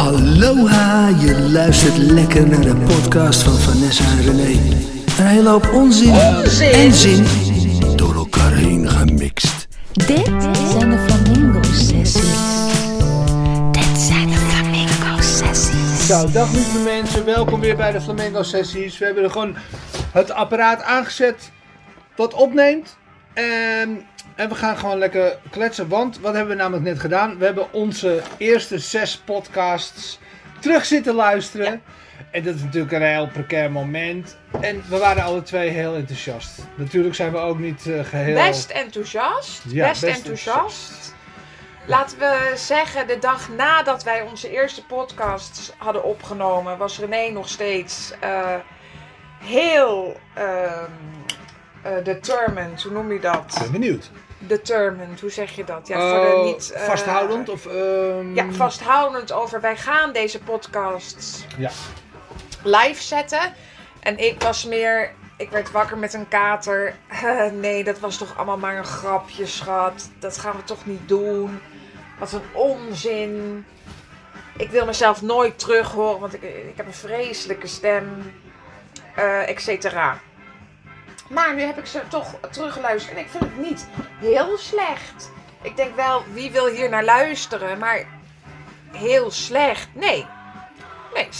Aloha, je luistert lekker naar de podcast van Vanessa en René. Een hele hoop onzin, en zin door elkaar heen gemixt. Dit zijn de Flamingo Sessies. Dit zijn de Flamingo Sessies. Zo, dag lieve mensen, welkom weer bij de Flamengo Sessies. We hebben er gewoon het apparaat aangezet wat opneemt. En, en we gaan gewoon lekker kletsen, want wat hebben we namelijk net gedaan? We hebben onze eerste zes podcasts terug zitten luisteren. En dat is natuurlijk een heel precair moment. En we waren alle twee heel enthousiast. Natuurlijk zijn we ook niet eh, geheel... Best enthousiast. Ja, best, best enthousiast. Laten we zeggen, de dag nadat wij onze eerste podcast hadden opgenomen, was René nog steeds eh, heel ehm, eh, determined. Hoe noem je dat? Ik ben benieuwd. Determined, hoe zeg je dat? Ja, voor de Oh, niet, eh, vasthoudend of... ehm, Ja, vasthoudend over wij gaan deze podcasts Ja. live zetten. En ik was meer. Ik werd wakker met een kater. nee, dat was toch allemaal maar een grapje, schat. Dat gaan we toch niet doen. Wat een onzin. Ik wil mezelf nooit terug horen, want ik, ik heb een vreselijke stem. eh et cetera. Maar nu heb ik ze toch teruggeluisterd. En ik vind het niet heel slecht. Ik denk wel, wie wil hier naar luisteren? Maar heel slecht. Nee.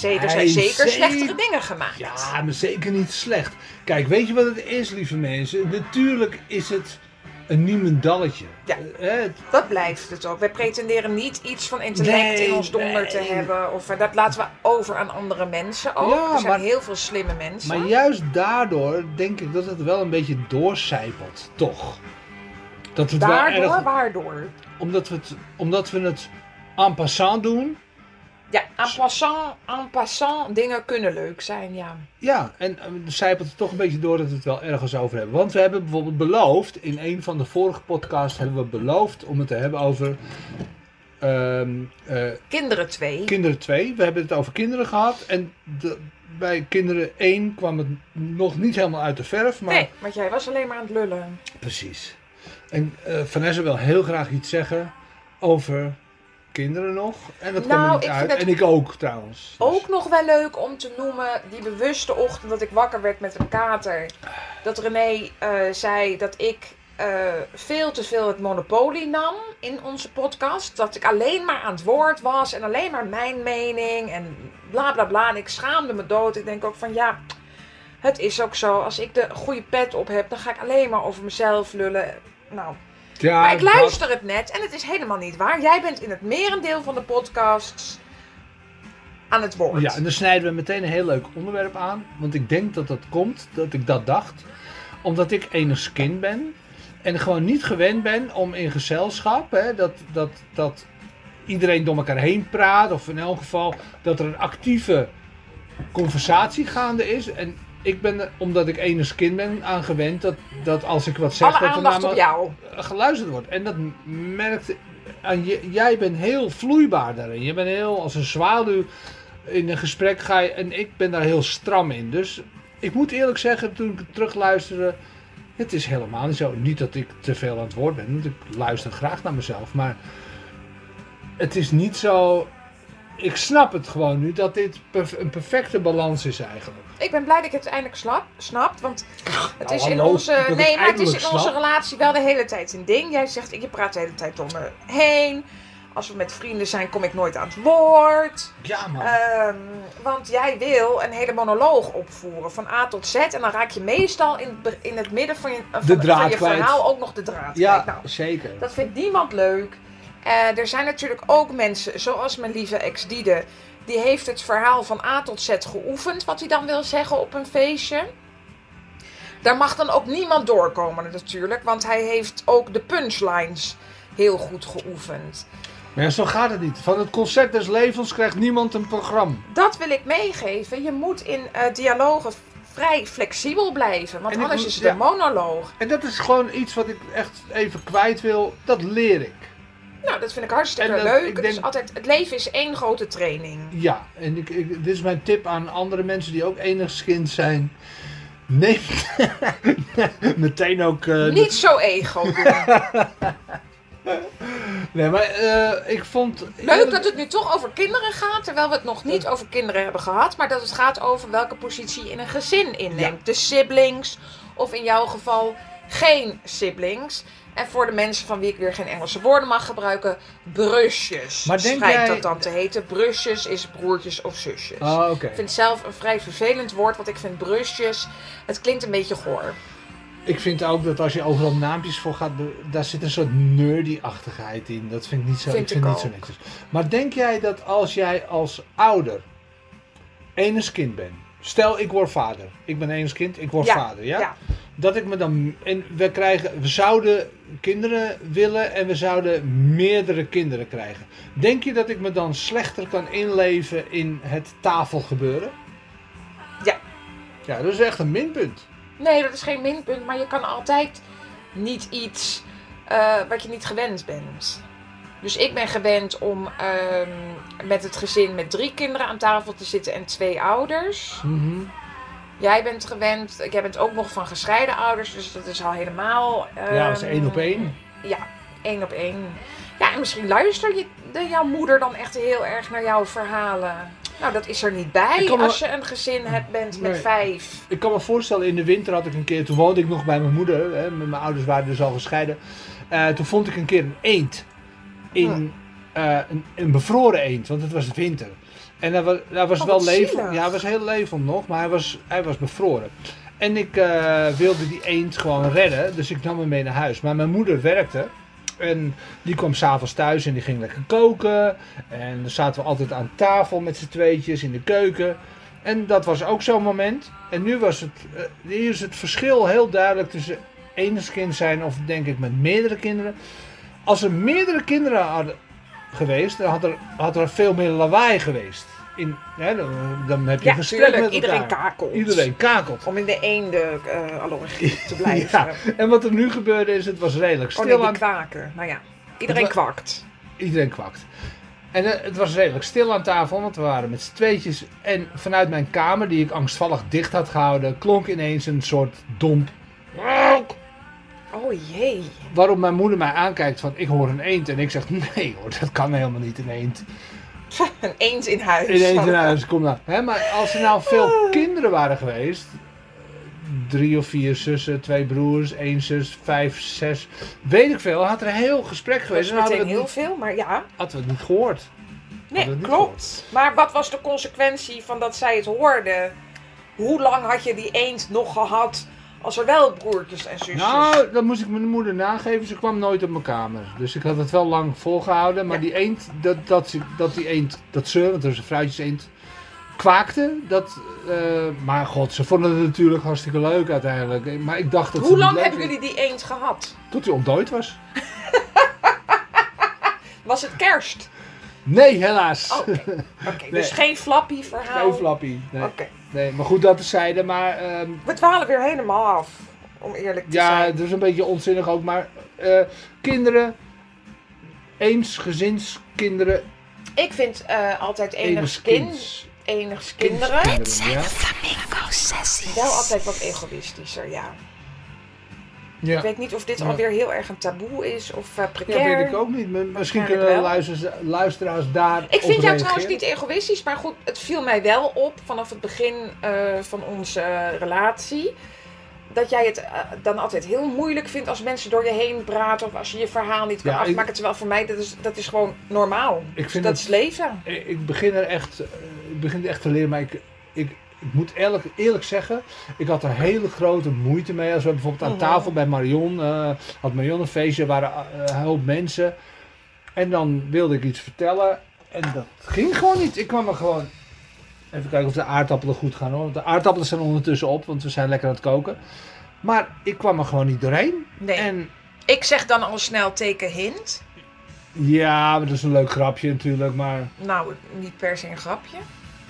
Nee, er zijn zeker. slechtere dingen gemaakt. Ja, maar zeker niet slecht. Kijk, weet je wat het is, lieve mensen? Natuurlijk is het een niemendalletje. Ja. Eh, Dat blijft het ook. Wij pretenderen niet iets van intellect Nee, in ons donder te hebben. Of eh, dat laten we over aan andere mensen ook. Ja, er zijn maar- heel veel slimme mensen. maar juist daardoor denk ik dat het wel een beetje doorcijpelt, toch? Dat we Daardoor, erg, waardoor? omdat, we het, omdat we het en passant doen. Ja, en passant, en passant dingen kunnen leuk zijn, ja. Ja, en zijpelt het toch een beetje door dat we het wel ergens over hebben. Want we hebben bijvoorbeeld beloofd, in een van de vorige podcasts hebben we beloofd om het te hebben over ehm, eh, Kinderen twee. Kinderen 2. We hebben het over kinderen gehad. En de, bij kinderen 1 kwam het nog niet helemaal uit de verf. Maar Nee, want jij was alleen maar aan het lullen. precies. En eh Vanessa wil heel graag iets zeggen over kinderen nog. En dat kwam Nou, er niet uit. En ik ook trouwens. Dus- Ook nog wel leuk om te noemen, die bewuste ochtend dat ik wakker werd met een kater. Dat René eh, zei dat ik eh, veel te veel het monopolie nam in onze podcast. Dat ik alleen maar aan het woord was en alleen maar mijn mening en bla bla bla. En ik schaamde me dood. Ik denk ook van ja, het is ook zo. Als ik de goede pet op heb, dan ga ik alleen maar over mezelf lullen. Nou, ja, maar ik dat- luister het net en het is helemaal niet waar. Jij bent in het merendeel van de podcasts aan het woord. Ja, en dan snijden we meteen een heel leuk onderwerp aan. Want ik denk dat dat komt, dat ik dat dacht. Omdat ik enig kind ben. En gewoon niet gewend ben om in gezelschap, hè, dat, dat, dat iedereen door elkaar heen praat. Of in elk geval dat er een actieve conversatie gaande is. En ik ben omdat ik enig kind ben, aan gewend dat, dat als ik wat zeg, Alle dat er namelijk jou. geluisterd wordt. En dat merkte aan je, jij bent heel vloeibaar daarin. Je bent heel als een zwaluw in een gesprek ga je en ik ben daar heel stram in. Dus ik moet eerlijk zeggen, toen ik het terugluisterde, het is helemaal niet zo. Niet dat ik te veel aan het woord ben, want ik luister graag naar mezelf, maar het is niet zo. Ik snap het gewoon nu dat dit een perfecte balans is eigenlijk. Ik ben blij dat ik het eindelijk snap, snapt. Want het Nou, is in hallo, onze. Nee, maar het is in onze relatie wel de hele tijd een ding. Jij zegt, je praat de hele tijd om me heen. Als we met vrienden zijn, kom ik nooit aan het woord. Ja, man. Ehm, want jij wil een hele monoloog opvoeren van A tot Z. En dan raak je meestal in, in het midden van je, van, je verhaal ook nog de draad ja. Nou, zeker. dat vindt niemand leuk. Eh, er zijn natuurlijk ook mensen, zoals mijn lieve ex Diede, die heeft het verhaal van A tot Z geoefend, wat hij dan wil zeggen op een feestje. Daar mag dan ook niemand doorkomen natuurlijk, want hij heeft ook de punchlines heel goed geoefend. Maar ja, zo gaat het niet. Van het concert des levens krijgt niemand een programma. Dat wil ik meegeven. Je moet in eh, dialogen vrij flexibel blijven, want anders moet- is het een monoloog. En dat is gewoon iets wat ik echt even kwijt wil. Dat leer ik. Nou, dat vind ik hartstikke dat- leuk. ik Het, is denk- altijd, het leven is één grote training. Ja, en ik, ik, dit is mijn tip aan andere mensen die ook enigszins zijn. Neem meteen ook... eh, Niet zo ego. Nee, maar eh, ik vond... Leuk dat het nu toch over kinderen gaat, terwijl we het nog niet over kinderen hebben gehad. Maar dat het gaat over welke positie je in een gezin inneemt. De siblings, of in jouw geval geen siblings. En voor de mensen van wie ik weer geen Engelse woorden mag gebruiken, brusjes. Maar denk jij- dat dan te heten. Brusjes is broertjes of zusjes. Oh, oké. Ik vind zelf een vrij vervelend woord, want ik vind brusjes, het klinkt een beetje goor. Ik vind ook dat als je overal naampjes voor gaat, daar zit een soort nerdy-achtigheid in. Dat vind ik niet zo, Vind ik vind ik niet zo netjes. Maar denk jij dat als jij als ouder enig kind bent, stel ik word vader, ik ben enig kind, ik word Ja, vader, ja? ja. Dat ik me dan en we krijgen, we zouden kinderen willen en we zouden meerdere kinderen krijgen. Denk je dat ik me dan slechter kan inleven in het tafelgebeuren? Ja. Ja, dat is echt een minpunt. Nee, dat is geen minpunt, maar je kan altijd niet iets eh, wat je niet gewend bent. Dus ik ben gewend om ehm, met het gezin met drie kinderen aan tafel te zitten en twee ouders. Mhm. Jij bent gewend, jij bent ook nog van gescheiden ouders, dus dat is al helemaal. Ja, dat is ehm, één op één. Ja, één op één. Ja, en misschien luister je, de, jouw moeder dan echt heel erg naar jouw verhalen. Nou, dat is er niet bij Ik me- als je een gezin hebt bent met Nee. vijf. Ik kan me voorstellen, in de winter had ik een keer, toen woonde ik nog bij mijn moeder, hè, mijn mijn ouders waren dus al gescheiden. Eh, toen vond ik een keer een eend. In, eh, een, een bevroren eend, want het was winter. En dat was, was Oh, wel wat levend. Ja, hij was heel levend nog, maar hij was, hij was bevroren. En ik eh, wilde die eend gewoon redden, dus ik nam hem mee naar huis. Maar mijn moeder werkte. En die kwam s'avonds thuis en die ging lekker koken. En dan zaten we altijd aan tafel met z'n tweetjes in de keuken. En dat was ook zo'n moment. En nu was het, eh, nu is het verschil heel duidelijk tussen enigskind zijn of denk ik met meerdere kinderen. Als er meerdere kinderen hadden geweest, dan had er, had er veel meer lawaai geweest. In, hè, dan, dan heb je Ja, tuurlijk, met iedereen elkaar. kakelt. Iedereen kakelt. Om in de eende eh allergie te blijven. Ja, en wat er nu gebeurde is, het was redelijk Oh stil nee, die aan kwaken. Nou ja, iedereen kwakt. Iedereen kwakt. En eh, het was redelijk stil aan tafel, want we waren met z'n tweetjes. En vanuit mijn kamer, die ik angstvallig dicht had gehouden, klonk ineens een soort domp. Oh jee. Waarop mijn moeder mij aankijkt van, ik hoor een eend. En ik zeg, nee hoor, dat kan helemaal niet, een eend. Een eend in huis. Een eend in huis, kom nou. Hè, maar als er nou veel kinderen waren geweest, drie of vier zussen, twee broers, één zus, vijf, zes, weet ik veel, had er een heel gesprek Dat geweest. is we, het heel niet, veel, maar ja. hadden we het niet gehoord. Nee, klopt. Maar wat was de consequentie van dat zij het hoorde? Hoe lang had je die eend nog gehad als er wel broertjes en zusjes? Nou, dat moest ik mijn moeder nageven. Ze kwam nooit op mijn kamer. Dus ik had het wel lang volgehouden. Maar Ja. die eend, dat, dat, die eend, dat ze, want er was een fruitjeseend, kwaakte. Dat, eh, maar god, ze vonden het natuurlijk hartstikke leuk uiteindelijk. Maar ik dacht dat Hoe lang hebben jullie die eend gehad? Tot hij ontdooid was. Was het kerst? Nee, helaas. Oh, Oké, Oké, dus Nee. geen flappy verhaal. Geen flappie. Nee. Oké. nee, maar goed dat te zeiden. Maar ehm, We dwalen weer helemaal af. Om eerlijk te ja, zijn. het is een beetje onzinnig ook. Maar eh, kinderen, eens gezinskinderen, Ik vind eh, altijd enigszins kind, enigszins. enigs kinderen kinderen, Dit zijn ja. de Flamingo Sessies. wel altijd wat egoïstischer, ja. Ja. Ik weet niet of dit Ja. alweer heel erg een taboe is of uh, Ja, precair. weet ik ook niet. Misschien kunnen luisteraars, daar Ik vind jou trouwens niet egoïstisch, maar goed, het viel mij wel op vanaf het begin eh, van onze eh, relatie. Dat jij het dan altijd heel moeilijk vindt als mensen door je heen praten of als je je verhaal niet kan Ja, ik- afmaken. Terwijl voor mij, dat is, dat is gewoon normaal. Ik vind dat het- is leven. Ik ik begin er echt, ik begin echt te leren, maar ik, ik, ik moet eerlijk, eerlijk zeggen, ik had er hele grote moeite mee. Als we bijvoorbeeld aan Mhm. tafel bij Marion, eh, had Marion een feestje, waren eh, een hoop mensen. En dan wilde ik iets vertellen en dat ging gewoon niet. Ik kwam er gewoon, even kijken of de aardappelen goed gaan hoor. Want de aardappelen zijn ondertussen op, want we zijn lekker aan het koken. Maar ik kwam er gewoon niet doorheen. Nee. En Ik zeg dan al snel teken hint. ja, maar dat is een leuk grapje natuurlijk, maar... Nou, niet per se een grapje.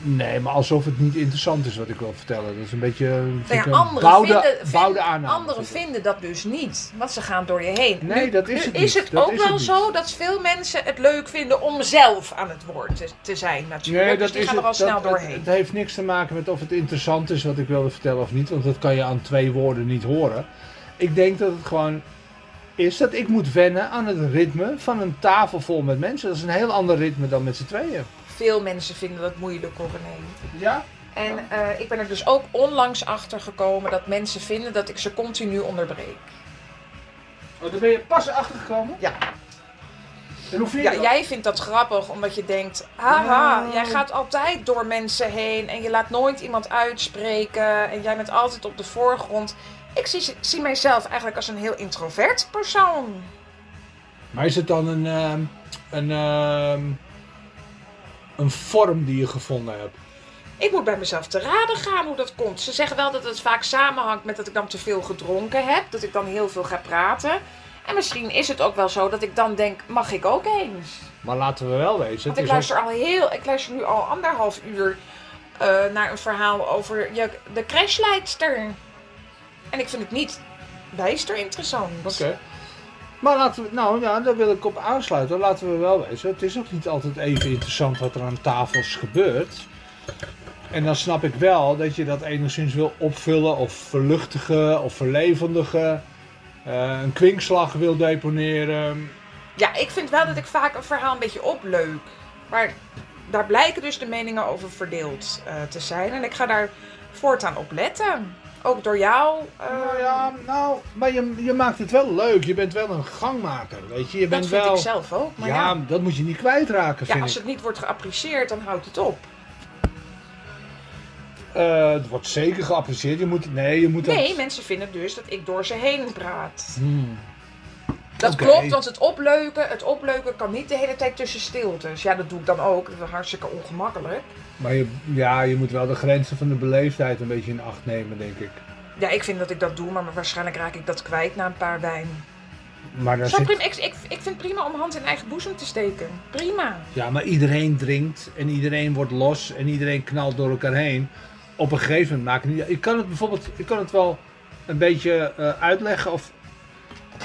Nee, maar alsof het niet interessant is wat ik wil vertellen. Dat is een beetje Nou ja, een anderen, bouwde, vinden, vind- bouwde aanname. anderen vinden dat dus niet. Want ze gaan door je heen. Nee, Nu- dat is nu het is niet. het Dat ook is wel het zo dat veel mensen het leuk vinden om zelf aan het woord te, te zijn natuurlijk. Nee, dus dat die is gaan het, er al snel dat- doorheen. Het, het heeft niks te maken met of het interessant is wat ik wilde vertellen of niet. Want dat kan je aan twee woorden niet horen. Ik denk dat het gewoon is dat ik moet wennen aan het ritme van een tafel vol met mensen. Dat is een heel ander ritme dan met z'n tweeën. Veel mensen vinden dat moeilijk, hoor, René. Ja? En eh, ik ben er dus ook onlangs achter gekomen dat mensen vinden dat ik ze continu onderbreek. Oh, daar ben je pas achter gekomen? Ja. En hoe vind je Ja, dat? jij vindt dat grappig omdat je denkt, haha, Nou. jij gaat altijd door mensen heen en je laat nooit iemand uitspreken en jij bent altijd op de voorgrond. Ik zie, zie mijzelf eigenlijk als een heel introvert persoon. Maar is het dan een, ehm, een, ehm, een vorm die je gevonden hebt? Ik moet bij mezelf te raden gaan hoe dat komt. Ze zeggen wel dat het vaak samenhangt met dat ik dan te veel gedronken heb, dat ik dan heel veel ga praten. En misschien is het ook wel zo dat ik dan denk, mag ik ook eens? Maar laten we wel wezen. Want ik is luister al heel, ik luister nu al anderhalf uur eh, naar een verhaal over je, de crashleidster. En ik vind het niet bijster interessant. Oké. Maar laten we, nou ja, daar wil ik op aansluiten. Laten we wel wezen. Het is ook niet altijd even interessant wat er aan tafels gebeurt. En dan snap ik wel dat je dat enigszins wil opvullen of verluchtigen of verlevendigen. Eh, een kwinkslag wil deponeren. Ja, ik vind wel dat ik vaak een verhaal een beetje opleuk. Maar daar blijken dus de meningen over verdeeld eh, te zijn. En ik ga daar voortaan op letten. Ook door jou. eh, Nou ja, nou, maar je, je maakt het wel leuk. Je bent wel een gangmaker, weet je. Je dat bent vind wel... ik zelf ook. Maar ja, ja, dat moet je niet kwijtraken, ja, vind als ik. het niet wordt geapprecieerd, dan houdt het op. Eh, het wordt zeker geapprecieerd. Je moet, nee, je moet dat... Nee, mensen vinden dus dat ik door ze heen praat. Hmm. Dat klopt, want het opleuken, het opleuken kan niet de hele tijd tussen stiltes. Ja, dat doe ik dan ook. Dat is hartstikke ongemakkelijk. Maar je, ja, je moet wel de grenzen van de beleefdheid een beetje in acht nemen, denk ik. Ja, ik vind dat ik dat doe, maar waarschijnlijk raak ik dat kwijt na een paar wijn. Maar, daar Zo zit, prima, ik, ik, ik vind het prima om hand in eigen boezem te steken. Prima. ja, maar iedereen drinkt en iedereen wordt los en iedereen knalt door elkaar heen. Op een gegeven moment maken niet. Ik kan het bijvoorbeeld, ik kan het wel een beetje eh, uitleggen of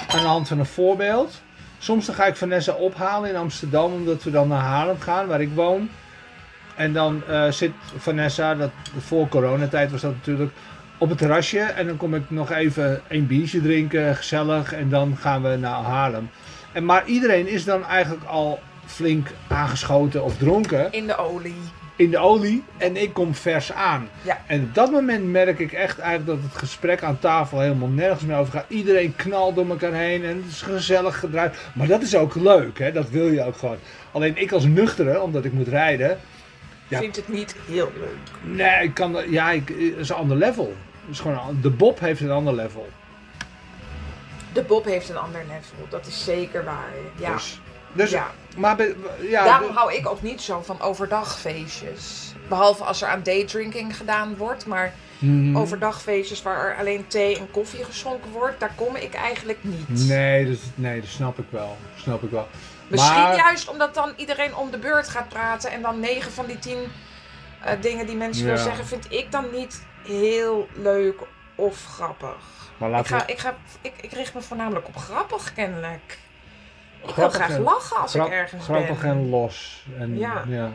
aan de hand van een voorbeeld. Soms dan ga ik Vanessa ophalen in Amsterdam, omdat we dan naar Haarlem gaan, waar ik woon. En dan eh, zit Vanessa, dat, voor coronatijd was dat natuurlijk, op het terrasje. En dan kom ik nog even een biertje drinken, gezellig. En dan gaan we naar Haarlem. En, maar iedereen is dan eigenlijk al flink aangeschoten of dronken In de olie. In de olie. En ik kom vers aan. Ja. En op dat moment merk ik echt eigenlijk dat het gesprek aan tafel helemaal nergens meer over gaat. Iedereen knalt door elkaar heen en het is gezellig gedraaid. Maar dat is ook leuk, hè? dat wil je ook gewoon. Alleen ik als nuchtere, omdat ik moet rijden. Ja. Vind het niet heel leuk. Nee, ik kan, ja, ik, het is een ander level. Het is gewoon, een- de Bob heeft een ander level. De Bob heeft een ander level. Dat is zeker waar. Ja. Dus, dus ja. Maar be- ja, Daarom hou ik ook niet zo van overdagfeestjes. Behalve als er aan daydrinking gedaan wordt. Maar Mhm. overdagfeestjes waar er alleen thee en koffie geschonken wordt, daar kom ik eigenlijk niet. Nee, dat, nee, dat snap ik wel. Snap ik wel. Misschien Maar- juist omdat dan iedereen om de beurt gaat praten en dan negen van die tien eh, dingen die mensen Ja. wil zeggen, vind ik dan niet heel leuk of grappig. Maar Ik, ga, we ik, ga, ik, ik richt me voornamelijk op grappig kennelijk. Ik wil Grappig graag en- lachen als grap- ik ergens grappig ben. en los. En, Ja. ja.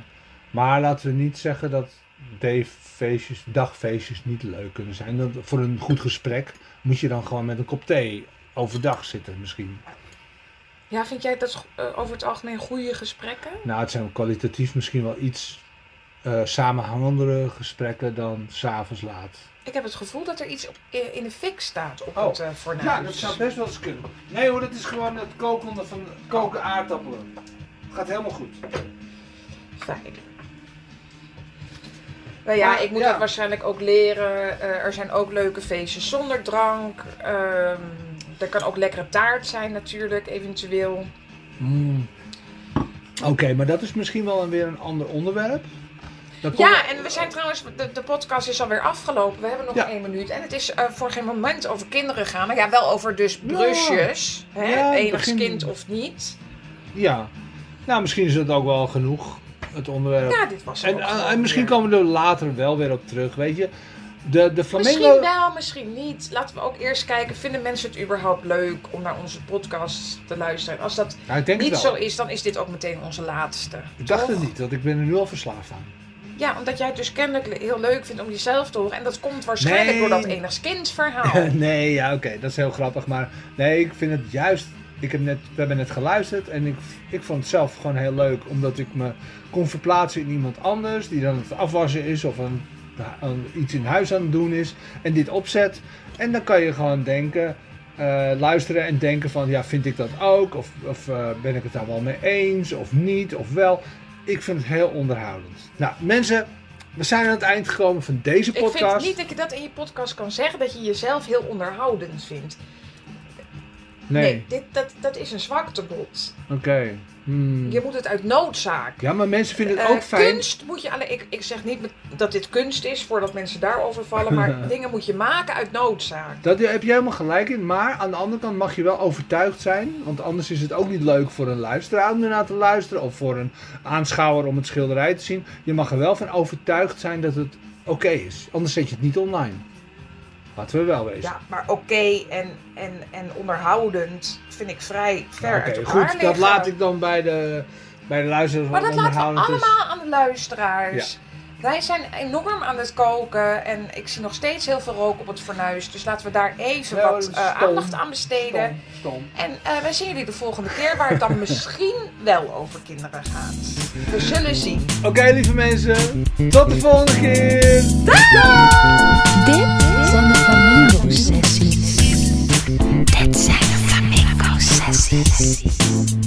Maar laten we niet zeggen dat dayfeestjes, dagfeestjes niet leuk kunnen zijn. Dat, voor een goed gesprek moet je dan gewoon met een kop thee overdag zitten misschien. Ja, vind jij dat eh, over het algemeen goede gesprekken? Nou, het zijn kwalitatief misschien wel iets eh, samenhangendere gesprekken dan s'avonds laat. Ik heb het gevoel dat er iets op, in in de fik staat op Oh. het eh fornuis. best wel eens kunnen. Nee hoor, dat is gewoon het koken van koken aardappelen. Gaat helemaal goed. Fijn. Nou ja, Maar, ik moet ja. dat waarschijnlijk ook leren. Eh, er zijn ook leuke feestjes zonder drank. Ehm, er kan ook lekkere taart zijn natuurlijk, eventueel. Mm. Oké, maar dat is misschien wel een, weer een ander onderwerp. Ja, en we zijn trouwens, de, de podcast is alweer afgelopen. We hebben nog Ja. één minuut. En het is eh, voor geen moment over kinderen gaan. Maar ja, wel over dus brusjes. Hè? Ja, begin- kind of niet. Ja. Nou, misschien is dat ook wel genoeg, het onderwerp. Ja, dit was en, ook eh, en misschien weer. komen we er later wel weer op terug, weet je. De, de Flamengo... Misschien wel, misschien niet. Laten we ook eerst kijken, vinden mensen het überhaupt leuk om naar onze podcast te luisteren? Als dat niet het zo is, dan is dit ook meteen onze laatste. Ik dacht toch? het niet, want ik ben er nu al verslaafd aan. Ja, omdat jij het dus kennelijk heel leuk vindt om jezelf te horen. En dat komt waarschijnlijk Nee. door dat enigszins verhaal. nee, ja, oké, dat is heel grappig. Maar nee, ik vind het juist. Ik heb net, we hebben net geluisterd en ik, ik vond het zelf gewoon heel leuk, omdat ik me kon verplaatsen in iemand anders, die dan het afwassen is of een, een- iets in huis aan het doen is, en dit opzet. En dan kan je gewoon denken, eh, luisteren en denken van, ja, vind ik dat ook? Of, of eh, ben ik het daar wel mee eens? Of niet? Of wel? Ik vind het heel onderhoudend. Nou, mensen, we zijn aan het eind gekomen van deze Ik podcast. vind niet dat je dat in je podcast kan zeggen, dat je jezelf heel onderhoudend vindt. Nee, dit, dat, dat is een zwaktebod. oké. Hmm. Je moet het uit noodzaak. Ja, maar mensen vinden het Eh, ook fijn. Kunst moet je alleen. Ik, ik zeg niet dat dit kunst is voordat mensen daarover vallen, maar dingen moet je maken uit noodzaak. Dat heb je helemaal gelijk in. Maar aan de andere kant mag je wel overtuigd zijn. Want anders is het ook niet leuk voor een luisteraar om ernaar te luisteren. Of voor een aanschouwer om het schilderij te zien. Je mag er wel van overtuigd zijn dat het oké is. Anders zet je het niet online. Laten we wel wezen. Ja, maar oké en, en, en onderhoudend vind ik vrij ver uit elkaar goed. Dat laat ik dan bij de, bij de luisteraars. Maar dat laten we is. allemaal aan de luisteraars. Wij zijn enorm aan het koken en ik zie nog steeds heel veel rook op het fornuis. Dus laten we daar even Ja, wat eh, aandacht aan besteden. Stom, stom. En eh, wij zien jullie de volgende keer waar het dan misschien wel over kinderen gaat. We zullen zien. Oké, lieve mensen. Tot de volgende keer. De Flamingo Sessies. Dit zijn de Flamingo Sessies.